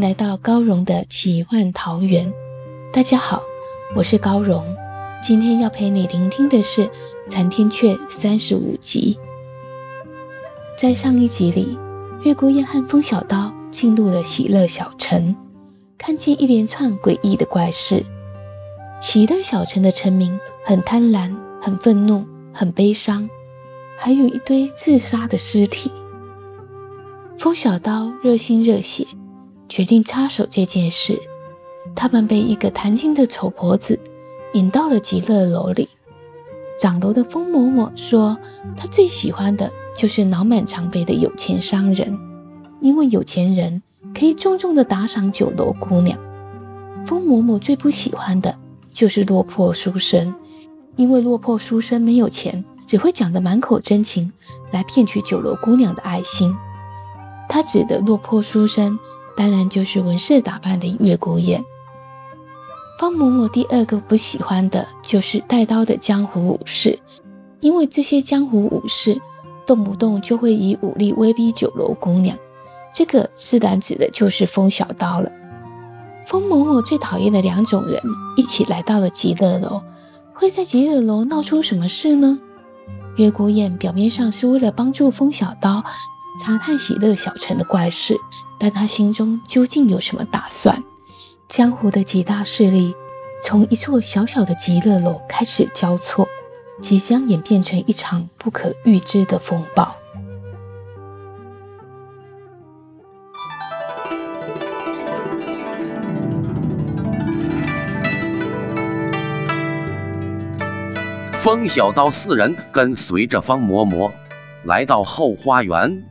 来到高荣的奇幻桃源。大家好，我是高荣。今天要陪你聆听的是《残天阙》三十五集。在上一集里，月孤雁和风小刀进入了喜乐小城，看见一连串诡异的怪事。喜乐小城的臣民很贪婪、很愤怒、很悲伤，还有一堆自杀的尸体。风小刀热心热血。决定插手这件事，他们被一个弹琴的丑婆子引到了极乐楼里。掌楼的风嬷嬷说，她最喜欢的就是脑满肠肥的有钱商人，因为有钱人可以重重的打赏酒楼姑娘。风嬷嬷最不喜欢的就是落魄书生，因为落魄书生没有钱，只会讲得满口真情来骗取酒楼姑娘的爱心。他指的落魄书生。当然就是纹饰打扮的月孤雁。方嬷嬷第二个不喜欢的就是带刀的江湖武士，因为这些江湖武士动不动就会以武力威逼酒楼姑娘，这个自然指的就是风小刀了。风嬷嬷最讨厌的两种人一起来到了极乐楼，会在极乐楼闹出什么事呢？月孤雁表面上是为了帮助风小刀。查探喜乐小城的怪事，但他心中究竟有什么打算？江湖的几大势力从一座小小的极乐楼开始交错，即将演变成一场不可预知的风暴。风小刀四人跟随着方嬷嬷来到后花园。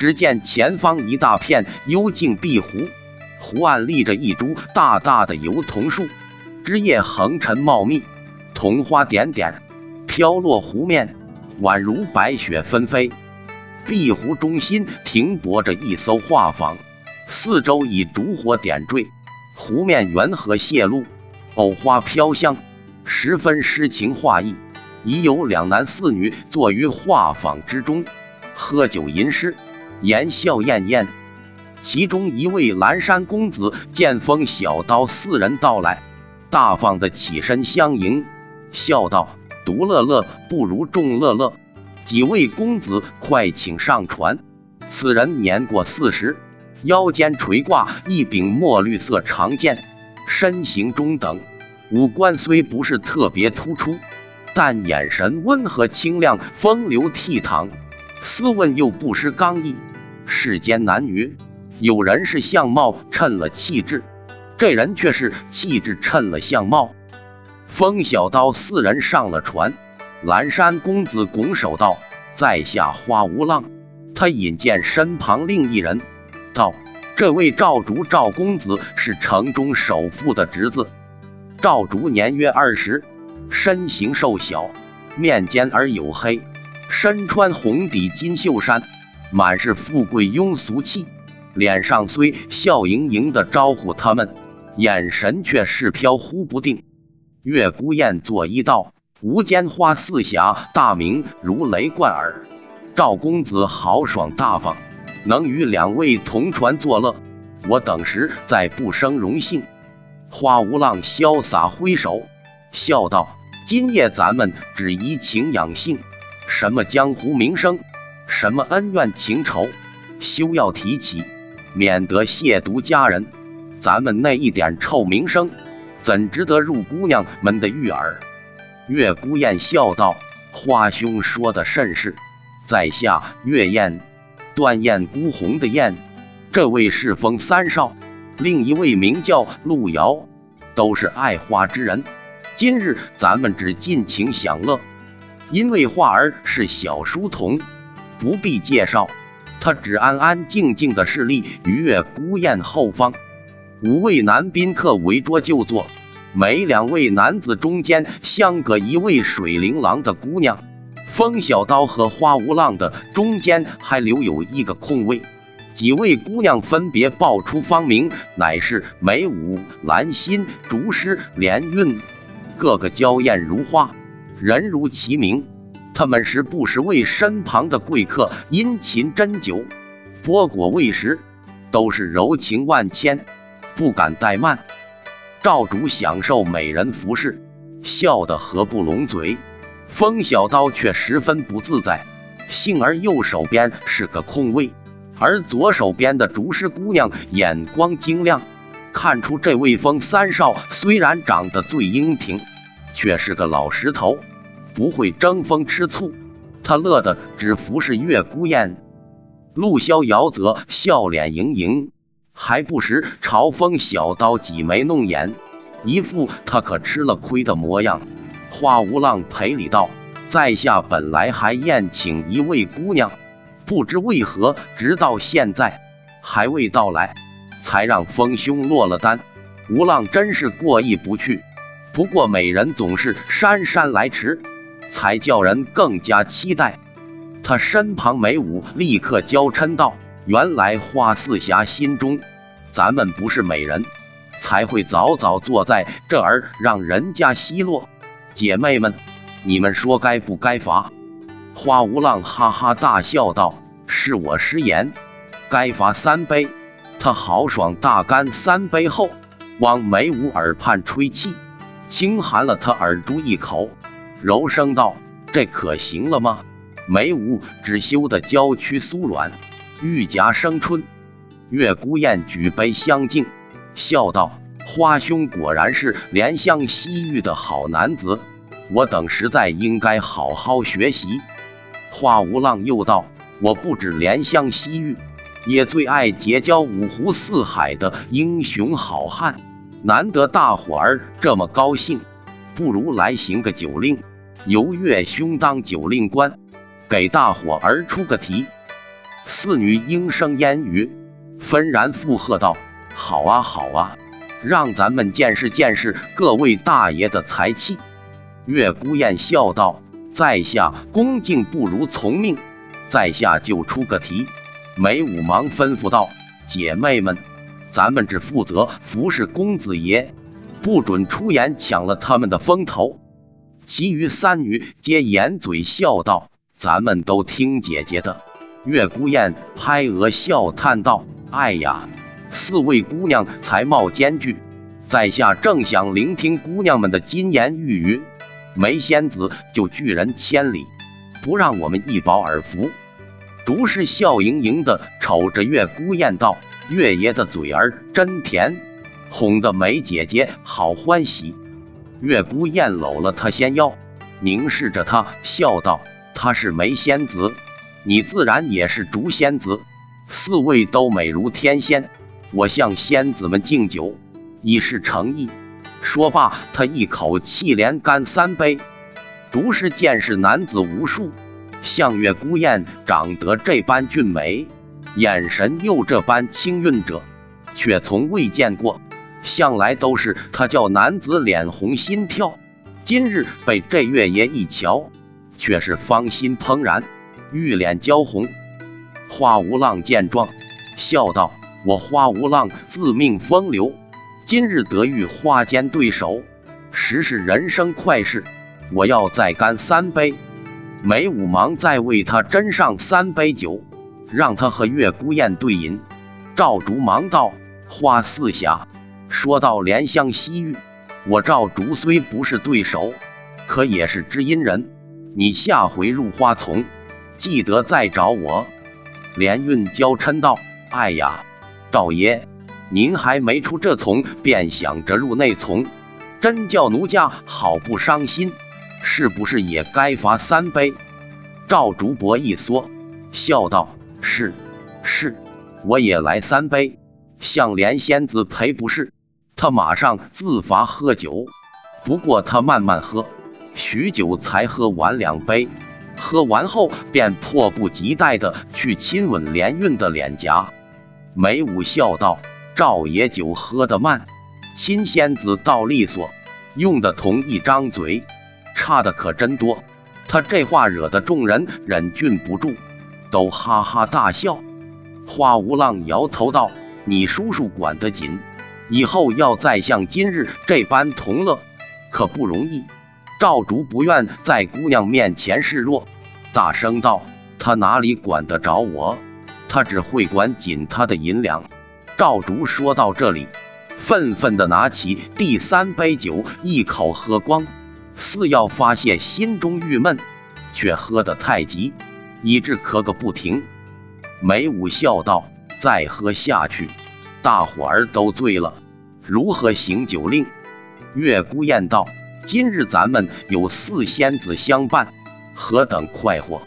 只见前方一大片幽静碧湖，湖岸立着一株大大的油桐树，枝叶横陈茂密，桐花点点飘落湖面，宛如白雪纷飞。碧湖中心停泊着一艘画舫，四周以烛火点缀，湖面圆和泄露，藕花飘香，十分诗情画意。已有两男四女坐于画舫之中，喝酒吟诗。言笑晏晏，其中一位蓝山公子见风小刀四人到来，大方的起身相迎，笑道：“独乐乐不如众乐乐，几位公子快请上船。”此人年过四十，腰间垂挂一柄墨绿色长剑，身形中等，五官虽不是特别突出，但眼神温和清亮，风流倜傥，斯文又不失刚毅。世间男女，有人是相貌衬了气质，这人却是气质衬了相貌。风小刀四人上了船，蓝山公子拱手道：“在下花无浪。”他引荐身旁另一人，道：“这位赵竹赵公子是城中首富的侄子。”赵竹年约二十，身形瘦小，面尖而黝黑，身穿红底金袖衫。满是富贵庸俗气，脸上虽笑盈盈的招呼他们，眼神却是飘忽不定。月孤雁作揖道：“无间花四侠，大名如雷贯耳。赵公子豪爽大方，能与两位同船作乐，我等实在不生荣幸。”花无浪潇洒挥手，笑道：“今夜咱们只怡情养性，什么江湖名声？”什么恩怨情仇，休要提起，免得亵渎佳人。咱们那一点臭名声，怎值得入姑娘们的玉耳？月孤雁笑道：“花兄说的甚是，在下月燕，断雁孤鸿的雁。这位是风三少，另一位名叫陆瑶，都是爱花之人。今日咱们只尽情享乐，因为画儿是小书童，不必介绍，他只安安静静的侍立于月孤雁后方。五位男宾客围桌就坐，每两位男子中间相隔一位水灵郎的姑娘。风小刀和花无浪的中间还留有一个空位。几位姑娘分别报出芳名，乃是梅舞、兰心、竹诗、莲韵。个个娇艳如花，人如其名。他们时不时为身旁的贵客殷勤斟酒，拨果喂食，都是柔情万千，不敢怠慢。赵主享受美人服侍，笑得合不拢嘴。风小刀却十分不自在，幸而右手边是个空位，而左手边的竹师姑娘眼光精亮。看出这位风三少虽然长得最英挺，却是个老石头，不会争风吃醋。他乐得只服侍月孤雁。陆逍遥则笑脸盈盈，还不时朝风小刀挤眉弄眼，一副他可吃了亏的模样。花无浪赔礼道：“在下本来还宴请一位姑娘，不知为何直到现在还未到来。”才让风兄落了单，吴浪真是过意不去。不过美人总是姗姗来迟，才叫人更加期待。他身旁梅舞立刻娇嗔道：“原来花四侠心中咱们不是美人，才会早早坐在这儿让人家奚落。姐妹们，你们说该不该罚？”花无浪哈哈大笑道：“是我失言，该罚三杯。”他豪爽大干三杯后，往梅舞耳畔吹气，轻含了他耳珠一口，柔声道：“这可行了吗？”梅舞只羞得娇躯酥软，玉颊生春。月孤雁举杯相敬，笑道：“花兄果然是怜香惜玉的好男子，我等实在应该好好学习。”花无浪又道：“我不止怜香惜玉。”也最爱结交五湖四海的英雄好汉，难得大伙儿这么高兴，不如来行个酒令，由岳兄当酒令官，给大伙儿出个题。四女应声烟雨，纷然附和道：“好啊，好啊，让咱们见识见识各位大爷的才气。”岳孤雁笑道：“在下恭敬不如从命，在下就出个题。”梅五忙吩咐道：“姐妹们，咱们只负责服侍公子爷，不准出言抢了他们的风头。”其余三女皆掩嘴笑道：“咱们都听姐姐的。”月孤雁拍额笑叹道：“哎呀，四位姑娘才貌兼具，在下正想聆听姑娘们的金言玉语，梅仙子就拒人千里，不让我们一饱耳福。”竹氏笑盈盈的瞅着月孤雁道：“月爷的嘴儿真甜，哄得梅姐姐好欢喜。”月孤雁搂了她纤腰，凝视着她笑道：“她是梅仙子，你自然也是竹仙子，四位都美如天仙，我向仙子们敬酒，以示诚意。”说罢，他一口气连干三杯。竹氏见识男子无数。像月孤雁长得这般俊美，眼神又这般清韵者，却从未见过。向来都是他叫男子脸红心跳，今日被这月爷一瞧，却是芳心怦然，玉脸娇红。花无浪见状，笑道：“我花无浪自命风流，今日得遇花间对手，实是人生快事。我要再干三杯。”梅五忙再为他斟上三杯酒，让他和月孤雁对饮。赵竹忙道：“花四侠，说到怜香惜玉，我赵竹虽不是对手，可也是知音人。你下回入花丛，记得再找我。”连运娇嗔道：“哎呀，赵爷，您还没出这丛，便想着入内丛，真叫奴家好不伤心。”是不是也该罚三杯？赵竹伯一缩，笑道：“是是，我也来三杯。”向莲仙子赔不是，他马上自罚喝酒。不过他慢慢喝，许久才喝完两杯。喝完后便迫不及待的去亲吻连韵的脸颊。梅武笑道：“赵爷酒喝得慢，亲仙子倒利索，用的同一张嘴，差的可真多。”他这话惹得众人忍俊不住，都哈哈大笑。花无浪摇头道：“你叔叔管得紧，以后要再像今日这般同乐，可不容易。”赵竹不愿在姑娘面前示弱，大声道：“他哪里管得着我？他只会管紧他的银两。”赵竹说到这里，愤愤地拿起第三杯酒，一口喝光。似要发泄心中郁闷，却喝得太急，以致咳个不停。梅武笑道：“再喝下去，大伙儿都醉了，如何行酒令？”月孤雁道：“今日咱们有四仙子相伴，何等快活！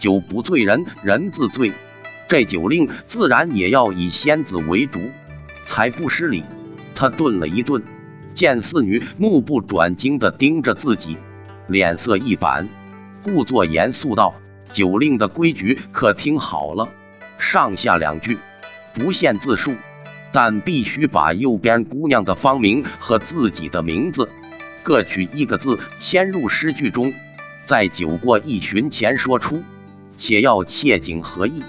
酒不醉人人自醉，这酒令自然也要以仙子为主，才不失礼。”他顿了一顿。见四女目不转睛地盯着自己，脸色一板，故作严肃道：“酒令的规矩可听好了，上下两句不限字数，但必须把右边姑娘的芳名和自己的名字各取一个字签入诗句中，在酒过一巡前说出，且要切景合意，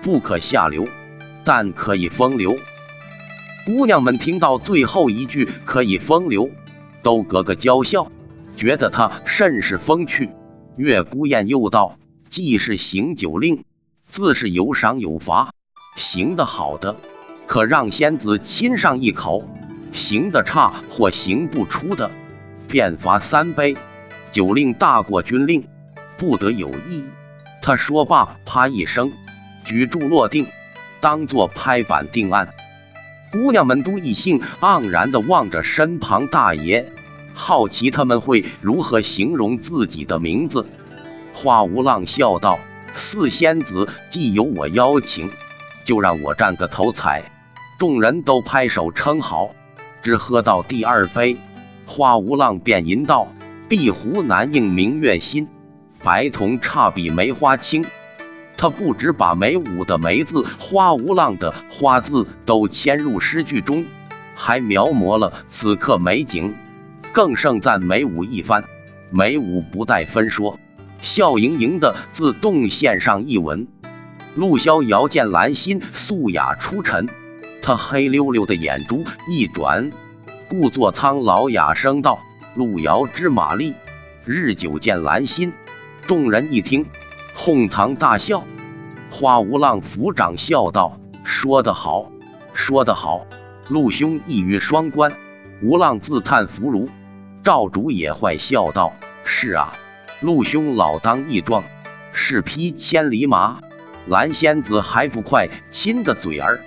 不可下流，但可以风流。”姑娘们听到最后一句“可以风流”，都咯咯娇笑，觉得他甚是风趣。月孤雁又道：“既是行酒令，自是有赏有罚。行得好的，可让仙子亲上一口；行得差或行不出的，便罚三杯。酒令大过军令，不得有异。”他说罢，啪一声，举箸落定，当作拍板定案。姑娘们都一兴盎然地望着身旁大爷，好奇他们会如何形容自己的名字。花无浪笑道：“四仙子既有我邀请，就让我占个头彩。”众人都拍手称好。只喝到第二杯，花无浪便吟道：“碧湖难映明月心，白铜差比梅花轻。”他不止把梅武的梅字、花无浪的花字都迁入诗句中，还描摹了此刻美景，更盛赞梅武一番。梅武不待分说，笑盈盈的自动献上一吻。陆逍遥见兰心素雅出尘，他黑溜溜的眼珠一转，故作苍老哑声道：“路遥知马力，日久见兰心。”众人一听。哄堂大笑，花无浪抚掌笑道：“说得好，说得好，陆兄一语双关。”无浪自叹弗如。赵主也坏笑道：“是啊，陆兄老当益壮，是匹千里马，蓝仙子还不快亲的嘴儿。”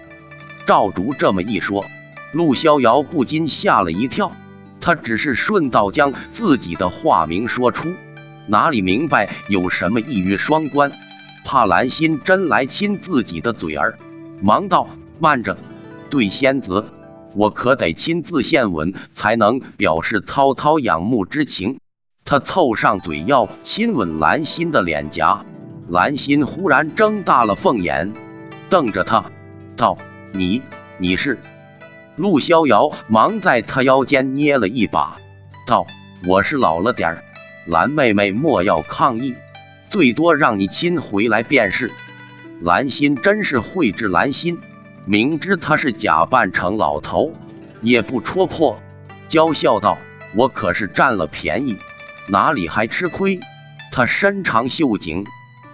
赵竹这么一说，陆逍遥不禁吓了一跳。他只是顺道将自己的化名说出。哪里明白有什么一语双关？怕兰心真来亲自己的嘴儿，忙道：“慢着，对仙子，我可得亲自献吻，才能表示滔滔仰慕之情。”他凑上嘴要亲吻兰心的脸颊，兰心忽然睁大了凤眼，瞪着他道：“你你是？”陆逍遥忙在他腰间捏了一把，道：“我是老了点儿。”蓝妹妹莫要抗议，最多让你亲回来便是。蓝心真是慧智兰心，明知他是假扮成老头，也不戳破，娇笑道：“我可是占了便宜，哪里还吃亏？”他伸长袖颈，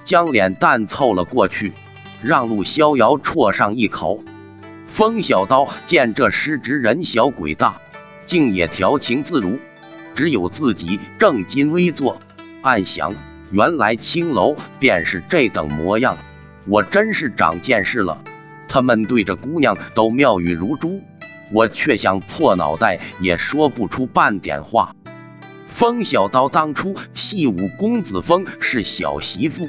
将脸蛋凑了过去，让陆逍遥啜上一口。风小刀见这失职人小鬼大，竟也调情自如。只有自己正襟危坐，暗想：原来青楼便是这等模样，我真是长见识了。他们对着姑娘都妙语如珠，我却想破脑袋也说不出半点话。风小刀当初戏武公子风是小媳妇，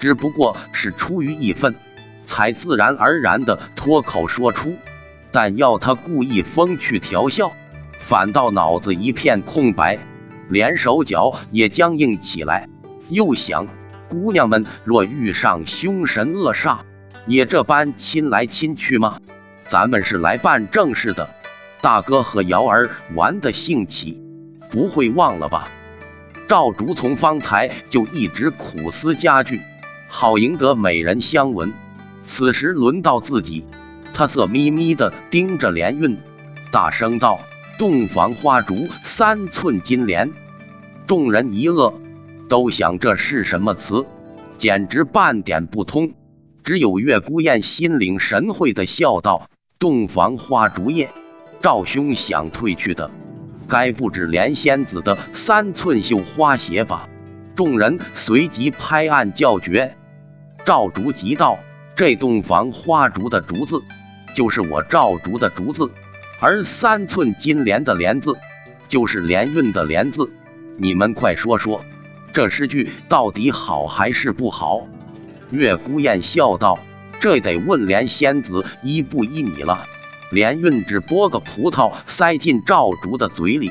只不过是出于义愤，才自然而然的脱口说出。但要他故意风趣调笑，反倒脑子一片空白，连手脚也僵硬起来。又想，姑娘们若遇上凶神恶煞，也这般亲来亲去吗？咱们是来办正事的，大哥和瑶儿玩的兴起，不会忘了吧？赵竹从方才就一直苦思佳句，好赢得美人相闻。此时轮到自己，他色眯眯的盯着连运，大声道：“洞房花烛三寸金莲。”众人一愕，都想这是什么词，简直半点不通。只有月孤雁心领神会的笑道：“洞房花烛夜，赵兄想褪去的。”该不止连仙子的三寸绣花鞋吧？众人随即拍案叫绝。赵竹急道：“这洞房花烛的烛字，就是我赵竹的竹字；而三寸金莲的莲字，就是连韵的莲字。你们快说说，这诗句到底好还是不好？”月孤雁笑道：“这得问连仙子依不依你了。”连运只剥个葡萄塞进赵竹的嘴里，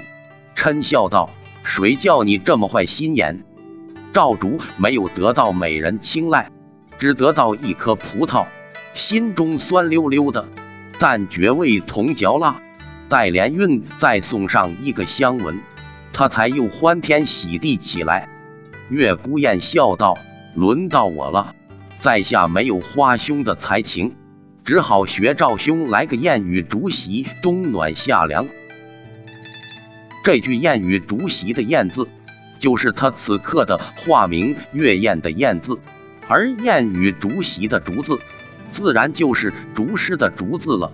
嗔笑道：“谁叫你这么坏心眼？”赵竹没有得到美人青睐，只得到一颗葡萄，心中酸溜溜的，但绝味同嚼蜡。待连运再送上一个香吻，他才又欢天喜地起来。月孤雁笑道：“轮到我了，在下没有花兄的才情。”只好学赵兄来个燕语竹席，冬暖夏凉。这句燕语竹席的燕字，就是他此刻的化名月燕的燕字，而燕语竹席的竹字，自然就是竹诗的竹字了。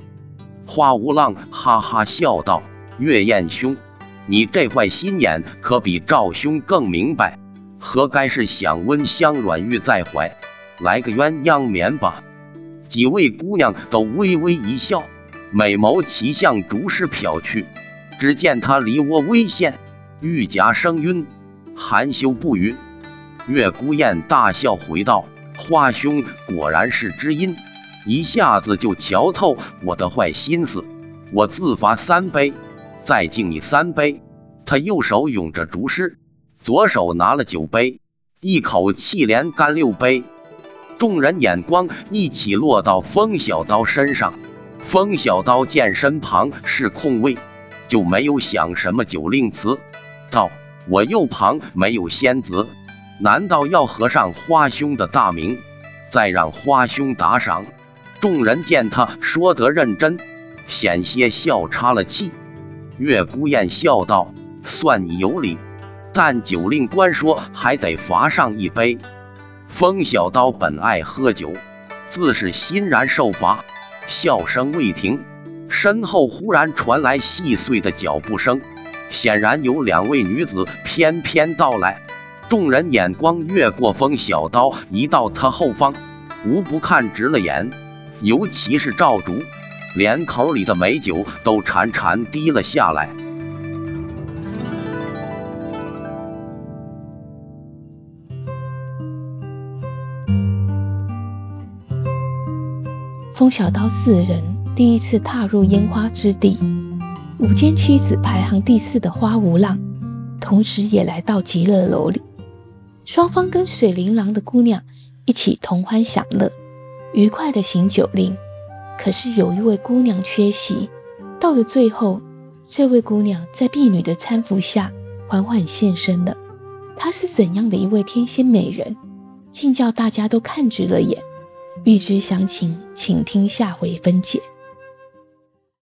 花无浪哈哈笑道：“月燕兄，你这坏心眼可比赵兄更明白，何该是想温香软玉在怀，来个鸳鸯眠吧。”几位姑娘都微微一笑，美眸齐向竹师瞟去。只见他梨涡微现，玉颊生晕，含羞不语。月孤雁大笑回道：“花兄果然是知音，一下子就瞧透我的坏心思。我自罚三杯，再敬你三杯。”他右手拥着竹师，左手拿了酒杯，一口气连干六杯。众人眼光一起落到风小刀身上，风小刀见身旁是空位，就没有想什么酒令词，道：“我右旁没有仙子，难道要合上花兄的大名，再让花兄打赏？”众人见他说得认真，险些笑岔了气。月孤雁笑道：“算你有理，但酒令官说还得罚上一杯。”风小刀本爱喝酒，自是欣然受罚。笑声未停，身后忽然传来细碎的脚步声，显然有两位女子翩翩到来。众人眼光越过风小刀，移到他后方，无不看直了眼。尤其是赵竹，连口里的美酒都潺潺滴了下来。风小刀四人第一次踏入烟花之地，五间妻子排行第四的花无浪，同时也来到极乐楼里。双方跟水琳琅的姑娘一起同欢享乐，愉快的行酒令。可是有一位姑娘缺席，到了最后，这位姑娘在婢女的搀扶下缓缓现身了。她是怎样的一位天仙美人，竟叫大家都看直了眼。欲知详情，请听下回分解。